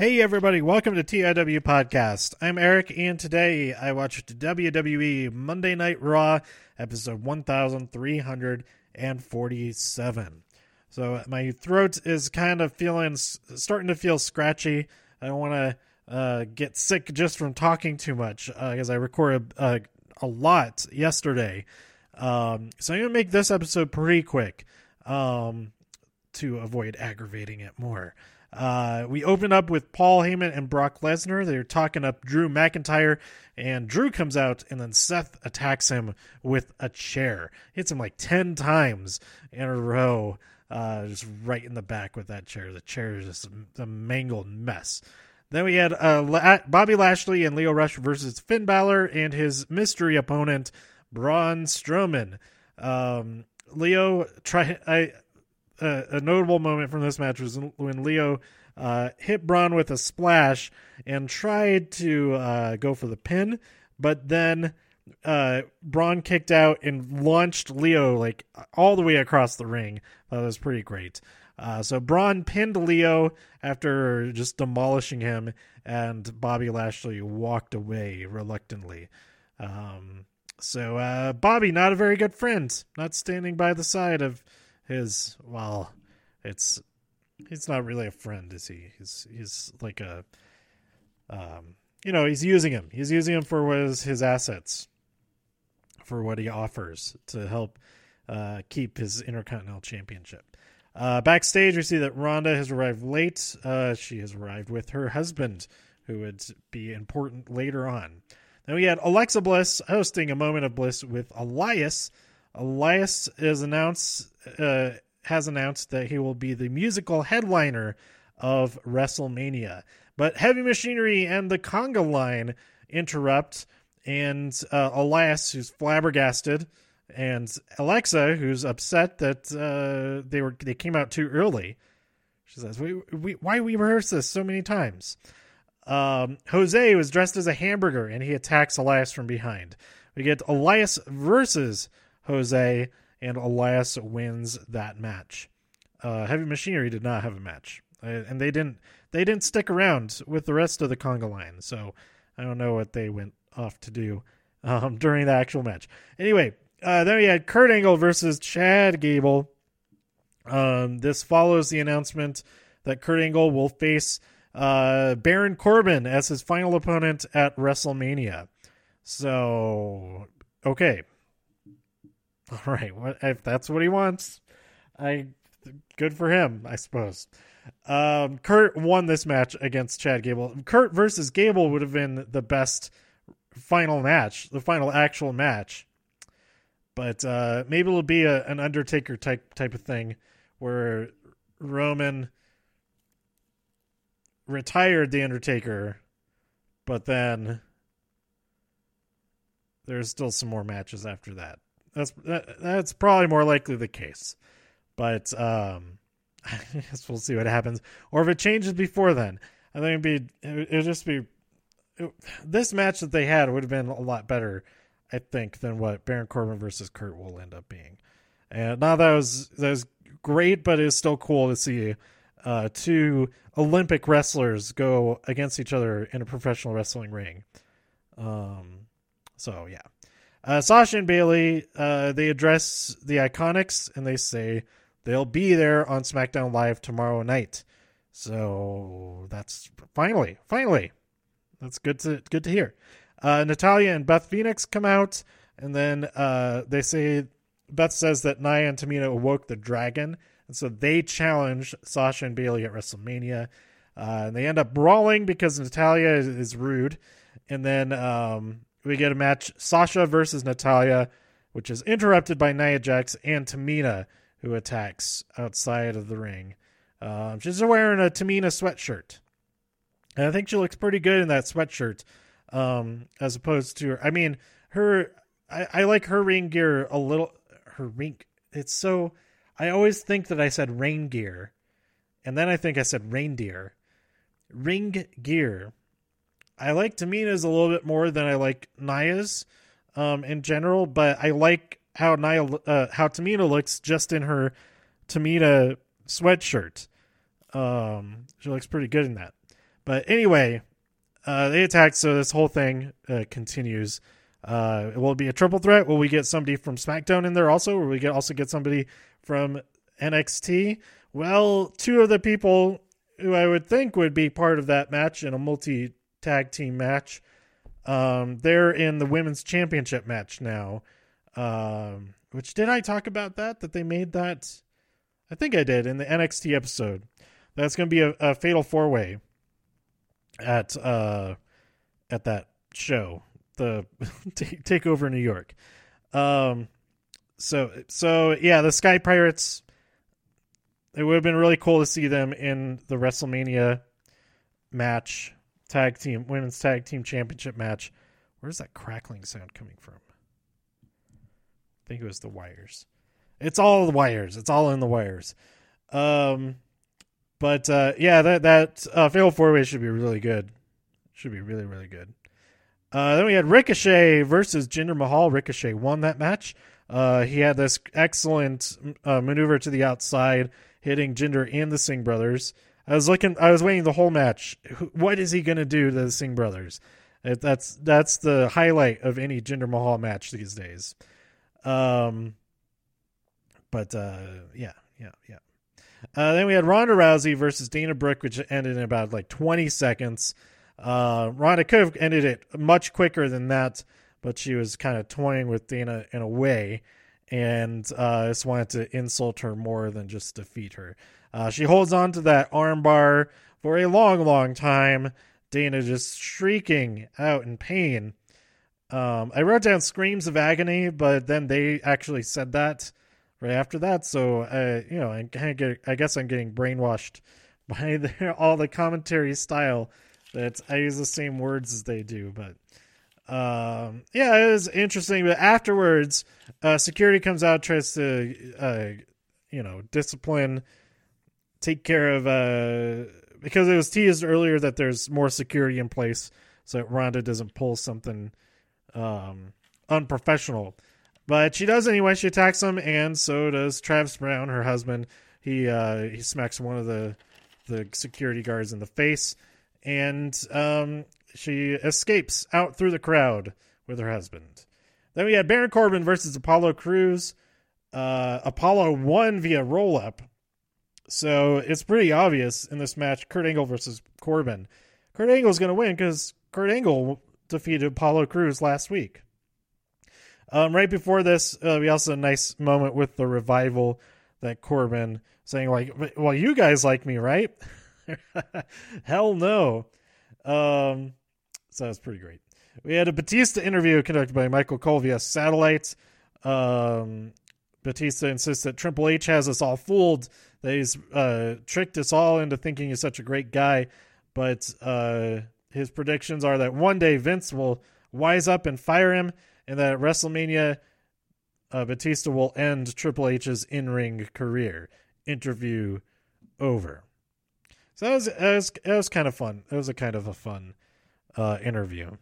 Hey everybody, welcome to TIW Podcast. I'm Eric and today I watched WWE Monday Night Raw episode 1347. So my throat is kind of feeling starting to feel scratchy. I don't want to uh, get sick just from talking too much because uh, I recorded uh, a lot yesterday. Um, so I'm going to make this episode pretty quick um, to avoid aggravating it more. Uh, we open up with Paul Heyman and Brock Lesnar. They're talking up Drew McIntyre, and Drew comes out, and then Seth attacks him with a chair. Hits him like 10 times in a row, uh, just right in the back with that chair. The chair is just a, mangled mess. Then we had uh, Bobby Lashley and Lio Rush versus Finn Balor and his mystery opponent, Braun Strowman. Um, Lio try I a notable moment from this match was when Lio uh, hit Braun with a splash and tried to uh, go for the pin, but then uh, Braun kicked out and launched Lio like all the way across the ring. That was pretty great. Uh, so Braun pinned Lio after just demolishing him, and Bobby Lashley walked away reluctantly. Um, so uh, Bobby, not a very good friend, not standing by the side of his. Well, it's he's not really a friend, is he? He's he's like a, um, you know, he's using him. He's using him for his his assets, for what he offers to help uh, keep his Intercontinental Championship. Uh, backstage, we see that Ronda has arrived late. Uh, she has arrived with her husband, who would be important later on. Then we had Alexa Bliss hosting a moment of bliss with Elias. Elias is announced uh, has announced that he will be the musical headliner of WrestleMania. But Heavy Machinery and the Conga Line interrupt, and uh, Elias, who's flabbergasted, and Alexa, who's upset that uh, they were they came out too early. She says, "We, we why we rehearsed this so many times." Um, Jose was dressed as a hamburger, and he attacks Elias from behind. We get Elias versus Jose, and Elias wins that match. Uh, Heavy Machinery did not have a match, uh, and they didn't they didn't stick around with the rest of the conga line. So I don't know what they went off to do um, during the actual match. Anyway, uh, then we had Kurt Angle versus Chad Gable. Um, this follows the announcement that Kurt Angle will face uh, Baron Corbin as his final opponent at WrestleMania. So, okay. All right. If that's what he wants, I good for him, I suppose. Um, Kurt won this match against Chad Gable. Kurt versus Gable would have been the best final match, the final actual match but uh, maybe it'll be a, an Undertaker type type of thing where Roman retired the Undertaker, but then there's still some more matches after that. That's that, that's probably more likely the case, but um, I guess we'll see what happens. Or if it changes before then, I think it'd be it would just be it, this match that they had would have been a lot better I think, than what Baron Corbin versus Kurt will end up being. And now that was that was great, but it's still cool to see uh, two Olympic wrestlers go against each other in a professional wrestling ring. Um, so yeah, uh, Sasha and Bayley, uh, they address the Iconics and they say they'll be there on SmackDown Live tomorrow night. So that's finally, finally, that's good to good to hear. Uh, Natalya and Beth Phoenix come out, and then uh, they say Beth says that Nia and Tamina awoke the dragon, and so they challenge Sasha and Bayley at WrestleMania. Uh, and they end up brawling because Natalya is, is rude, and then um, we get a match: Sasha versus Natalya, which is interrupted by Nia Jax and Tamina, who attacks outside of the ring. Um, she's wearing a Tamina sweatshirt, and I think she looks pretty good in that sweatshirt um, as opposed to. I mean, her. I, I like her ring gear a little. Her ring. It's so. I always think that I said rain gear, and then I think I said reindeer. Ring gear. I like Tamina's a little bit more than I like Nia's, um, in general. But I like how Nia, uh, how Tamina looks just in her Tamina sweatshirt. Um, she looks pretty good in that. But anyway, uh, they attack, so this whole thing uh, continues. Uh, will it be a triple threat? Will we get somebody from SmackDown in there also? Will we get also get somebody from NXT? Well, two of the people who I would think would be part of that match in a multi tag team match, um, they're in the women's championship match now. Um, which did I talk about that? That they made that? I think I did in the NXT episode. That's going to be a, a fatal four way at uh at that show the take over New York. Um, so so yeah, the Sky Pirates. It would have been really cool to see them in the WrestleMania match, tag team, women's tag team championship match. Where's that crackling sound coming from? I think it was the wires. It's all the wires. It's all in the wires. Um, but uh, yeah, that that uh, fatal four way should be really good. Should be really really good. Uh, then we had Ricochet versus Jinder Mahal. Ricochet won that match. Uh, he had this excellent uh, maneuver to the outside, hitting Jinder and the Singh brothers. I was looking, I was waiting the whole match. What is he going to do to the Singh brothers? That's that's the highlight of any Jinder Mahal match these days. Um, but uh, yeah, yeah, yeah. Uh, then we had Ronda Rousey versus Dana Brooke, which ended in about like 20 seconds. Uh, Ronda could have ended it much quicker than that, but she was kind of toying with Dana in a way, and uh, just wanted to insult her more than just defeat her. Uh, she holds on to that armbar for a long, long time. Dana just shrieking out in pain. Um, I wrote down screams of agony, but then they actually said that right after that. So, uh, you know, I get, I guess I'm getting brainwashed by all the commentary style that I use the same words as they do, but um, yeah, it was interesting. But afterwards, uh, security comes out, tries to, uh, you know, discipline, take care of, uh, because it was teased earlier that there's more security in place so that Ronda doesn't pull something um, unprofessional. But she does anyway. She attacks him, and so does Travis Browne, her husband. He uh, he smacks one of the the security guards in the face and um, she escapes out through the crowd with her husband. Then we had Baron Corbin versus Apollo Crews. Uh, Apollo won via roll up. So it's pretty obvious in this match Kurt Angle versus Corbin. Kurt Angle is going to win because Kurt Angle defeated Apollo Crews last week. Um, right before this, uh, we also had a nice moment with the revival that Corbin saying like, "Well, you guys like me, right?" Hell no. Um, so that's pretty great. We had a Batista interview conducted by Michael Cole via satellite. Um, Batista insists that Triple H has us all fooled, that he's uh, tricked us all into thinking he's such a great guy. But uh, his predictions are that one day Vince will wise up and fire him, and that at WrestleMania, uh, Batista will end Triple H's in ring career. Interview over. So that was, that was, that was kind of fun. It was a kind of a fun uh, interview.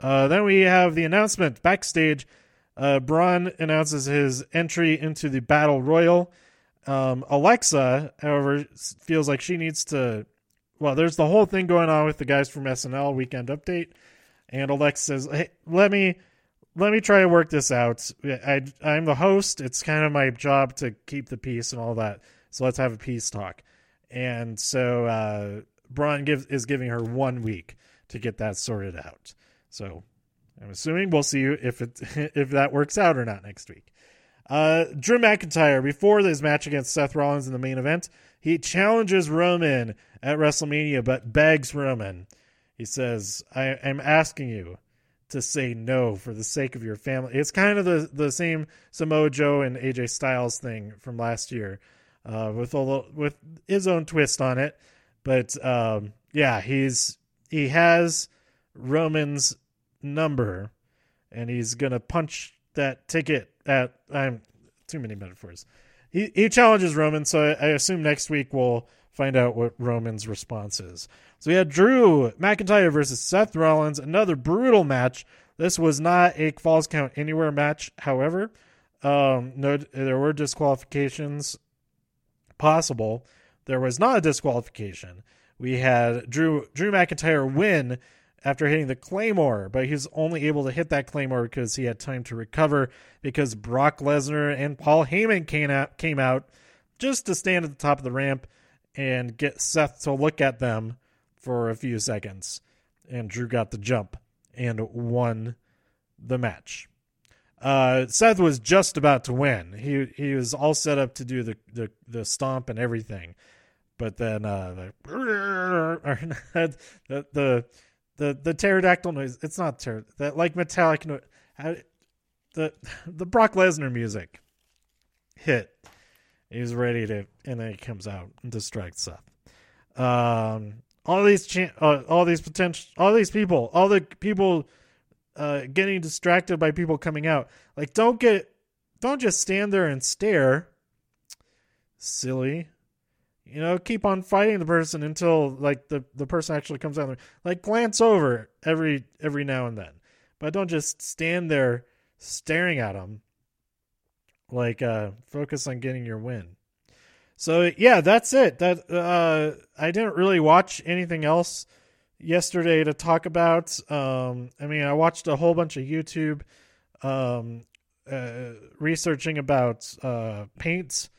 Uh, then we have the announcement backstage. Uh, Braun announces his entry into the Battle Royal. Um, Alexa, however, feels like she needs to. Well, there's the whole thing going on with the guys from SNL Weekend Update, and Alexa says, "Hey, let me let me try to work this out. I I'm the host. It's kind of my job to keep the peace and all that. So let's have a peace talk." and so uh, Braun is giving her one week to get that sorted out. So I'm assuming we'll see if it if that works out or not next week. Uh, Drew McIntyre before his match against Seth Rollins in the main event, he challenges Roman at WrestleMania, but begs Roman. He says, I, "I'm asking you." to say no for the sake of your family. It's kind of the the same Samoa Joe and AJ Styles thing from last year, uh, with a with his own twist on it. But um, yeah, he's he has Roman's number, and he's gonna punch that ticket at. I'm too many metaphors. He he challenges Roman, so I, I assume next week we'll find out what Roman's response is. So we had Drew McIntyre versus Seth Rollins, another brutal match. This was not a falls count anywhere match, however. Um, no, there were disqualifications possible. There was not a disqualification, we had Drew Drew McIntyre win after hitting the Claymore, but he was only able to hit that Claymore because he had time to recover because Brock Lesnar and Paul Heyman came out, came out just to stand at the top of the ramp and get Seth to look at them for a few seconds. And Drew got the jump and won the match. Uh, Seth was just about to win. He he was all set up to do the the, the stomp and everything, but then uh, the, the the the the pterodactyl noise. It's not pter that like metallic noise. The the Brock Lesnar music hit. He's ready to, and then he comes out and distracts Seth. Um, all these chan- uh, all these potential, all these people, all the people uh, getting distracted by people coming out. Like, don't get, don't just stand there and stare. Silly, you know. Keep on fighting the person until like the the person actually comes out. There. Like, glance over every every now and then, but don't just stand there staring at them. Like, uh, focus on getting your win. So yeah, that's it. That uh, I didn't really watch anything else yesterday to talk about. Um, I mean, I watched a whole bunch of YouTube um, uh, researching about uh, paints,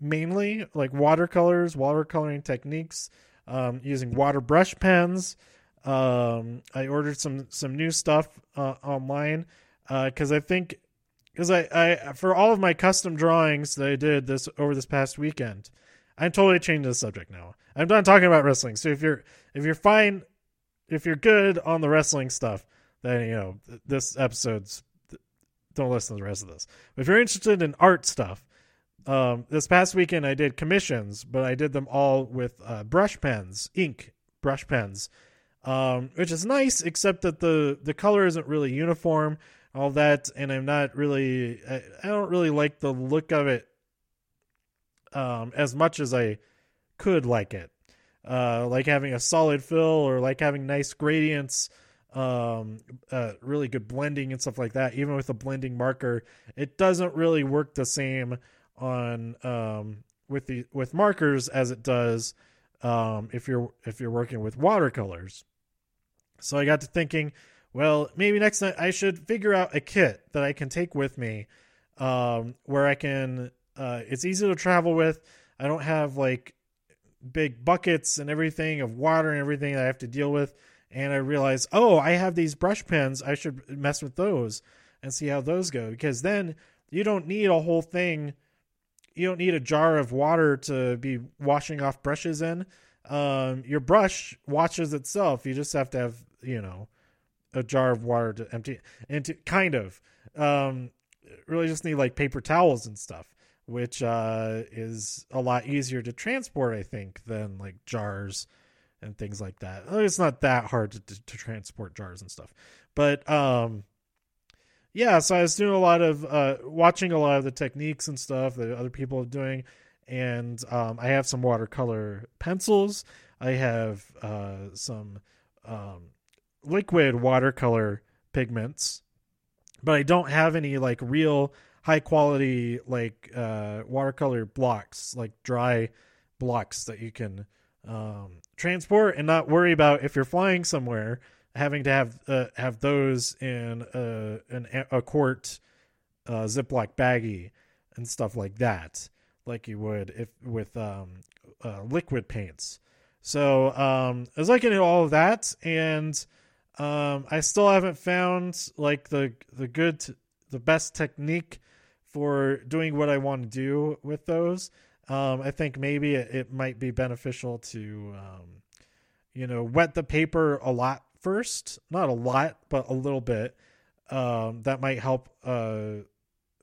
mainly like watercolors, watercoloring techniques, um, using water brush pens. Um, I ordered some some new stuff uh, online because uh, I think because I, I for all of my custom drawings that I did this over this past weekend, I'm totally changing the subject now. I'm done talking about wrestling. So if you're if you're fine if you're good on the wrestling stuff, then you know this episode's. Don't listen to the rest of this. But if you're interested in art stuff, um, this past weekend I did commissions, but I did them all with uh, brush pens, ink brush pens, um, which is nice, except that the the color isn't really uniform, all that, and I'm not really, I, I don't really like the look of it um, as much as I could like it uh, like having a solid fill or like having nice gradients, um, uh, really good blending and stuff like that. Even with a blending marker, it doesn't really work the same on um, with the with markers as it does um, if you're if you're working with watercolors. So I got to thinking, well, maybe next time I should figure out a kit that I can take with me, um, where I can. Uh, it's easy to travel with. I don't have like big buckets and everything of water and everything that I have to deal with. And I realized, oh, I have these brush pens. I should mess with those and see how those go. Because then you don't need a whole thing. You don't need a jar of water to be washing off brushes in. Um, your brush washes itself. You just have to have, you know, a jar of water to empty into kind of. Um, really just need like paper towels and stuff which uh, is a lot easier to transport, I think, than like jars and things like that. It's not that hard to, to, to transport jars and stuff, but um, yeah. So I was doing a lot of uh, watching a lot of the techniques and stuff that other people are doing, and um, I have some watercolor pencils. I have uh, some um, liquid watercolor pigments, but I don't have any like real high quality like uh, watercolor blocks, like dry blocks that you can um, transport and not worry about if you're flying somewhere having to have uh, have those in a an, a quart uh, Ziploc baggie and stuff like that, like you would if with um, uh, liquid paints. So um, I was looking at all of that, and um, I still haven't found like the the good the best technique for doing what I want to do with those. Um, I think maybe it, it, might be beneficial to, um, you know, wet the paper a lot first. Not a lot, but a little bit. Um, that might help uh,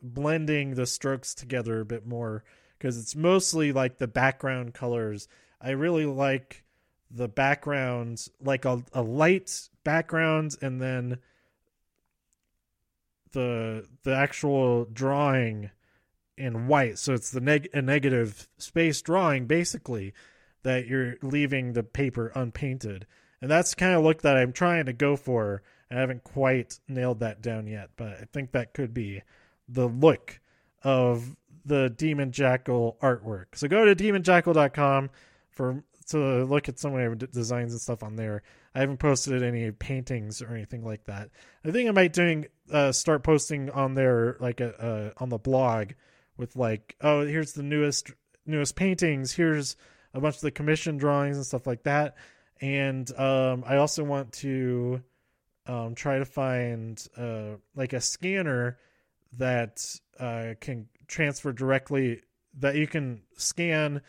blending the strokes together a bit more because it's mostly like the background colors. I really like the background, like a, a light background, and then the the actual drawing in white so it's the neg- a negative space drawing basically that you're leaving the paper unpainted and that's kind of look that i'm trying to go for i haven't quite nailed that down yet but i think that could be the look of the demon jackal artwork so go to demonjackal.com for to look at some of my designs and stuff on there. I haven't posted any paintings or anything like that. I think I might doing uh, start posting on there like a uh, on the blog with like oh here's the newest newest paintings. Here's a bunch of the commission drawings and stuff like that. And um, I also want to um, try to find uh, like a scanner that uh, can transfer directly that you can scan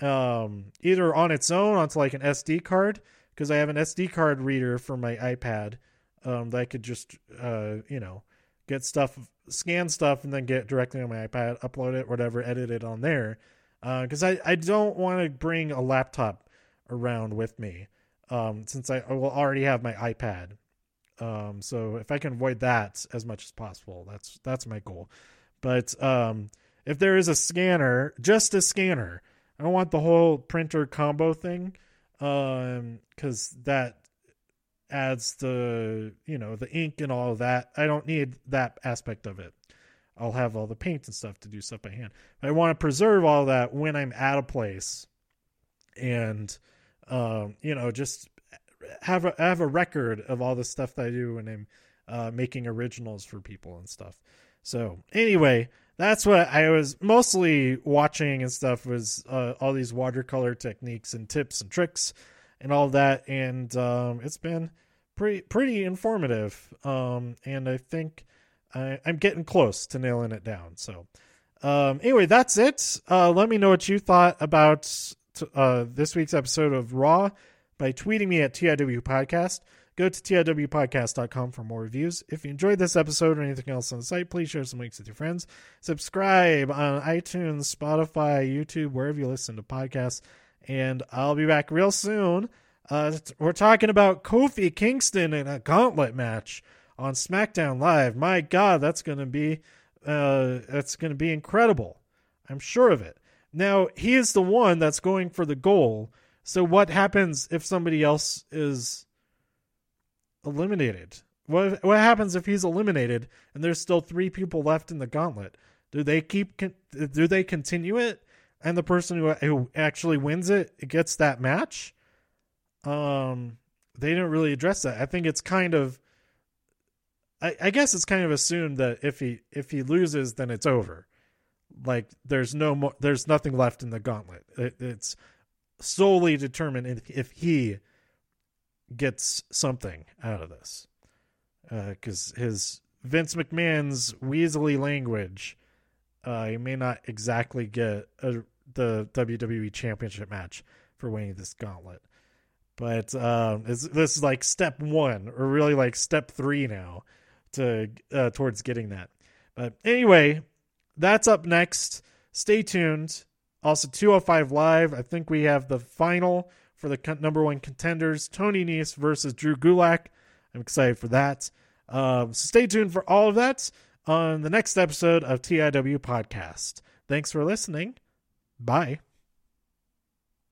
um, either on its own onto like an SD card because I have an SD card reader for my iPad um, that I could just uh, you know get stuff scan stuff and then get directly on my iPad upload it whatever edit it on there because uh, I, I don't want to bring a laptop around with me um, since I, will already have my iPad. Um, so if I can avoid that as much as possible, that's that's my goal. But um, if there is a scanner, just a scanner, I don't want the whole printer combo thing because um, that adds the you know the ink and all of that. I don't need that aspect of it. I'll have all the paint and stuff to do stuff by hand. But I want to preserve all that when I'm at a place, and um, you know, just have a have a record of all the stuff that I do when I'm uh, making originals for people and stuff. So anyway, that's what I was mostly watching and stuff was uh, all these watercolor techniques and tips and tricks and all that, and um, it's been pretty pretty informative. Um, and I think I, am getting close to nailing it down. So, um, anyway, that's it. Uh, let me know what you thought about uh, this week's episode of Raw by tweeting me at TIW Podcast. Go to TIWpodcast.com for more reviews. If you enjoyed this episode or anything else on the site, please share some links with your friends. Subscribe on iTunes, Spotify, YouTube, wherever you listen to podcasts. And I'll be back real soon. Uh, we're talking about Kofi Kingston in a gauntlet match on SmackDown Live. My God, that's going to be uh, that's going to be incredible. I'm sure of it. Now he is the one that's going for the goal. So what happens if somebody else is eliminated? What what happens if he's eliminated and there's still three people left in the gauntlet? Do they keep do they continue it and the person who who actually wins it gets that match? Um they didn't really address that. I think it's kind of I, I guess it's kind of assumed that if he if he loses, then it's over. Like there's no more, there's nothing left in the gauntlet. It, it's solely determined if, if he gets something out of this, because uh, his Vince McMahon's weaselly language, uh, he may not exactly get a, the WWE Championship match for winning this gauntlet. But um, this is like step one, or really like step three now to uh, towards getting that. But anyway, that's up next. Stay tuned. Also, 205 Live. I think we have the final for the number one contenders Tony Nese versus Drew Gulak. I'm excited for that. Um, so stay tuned for all of that on the next episode of TIW Podcast. Thanks for listening. Bye.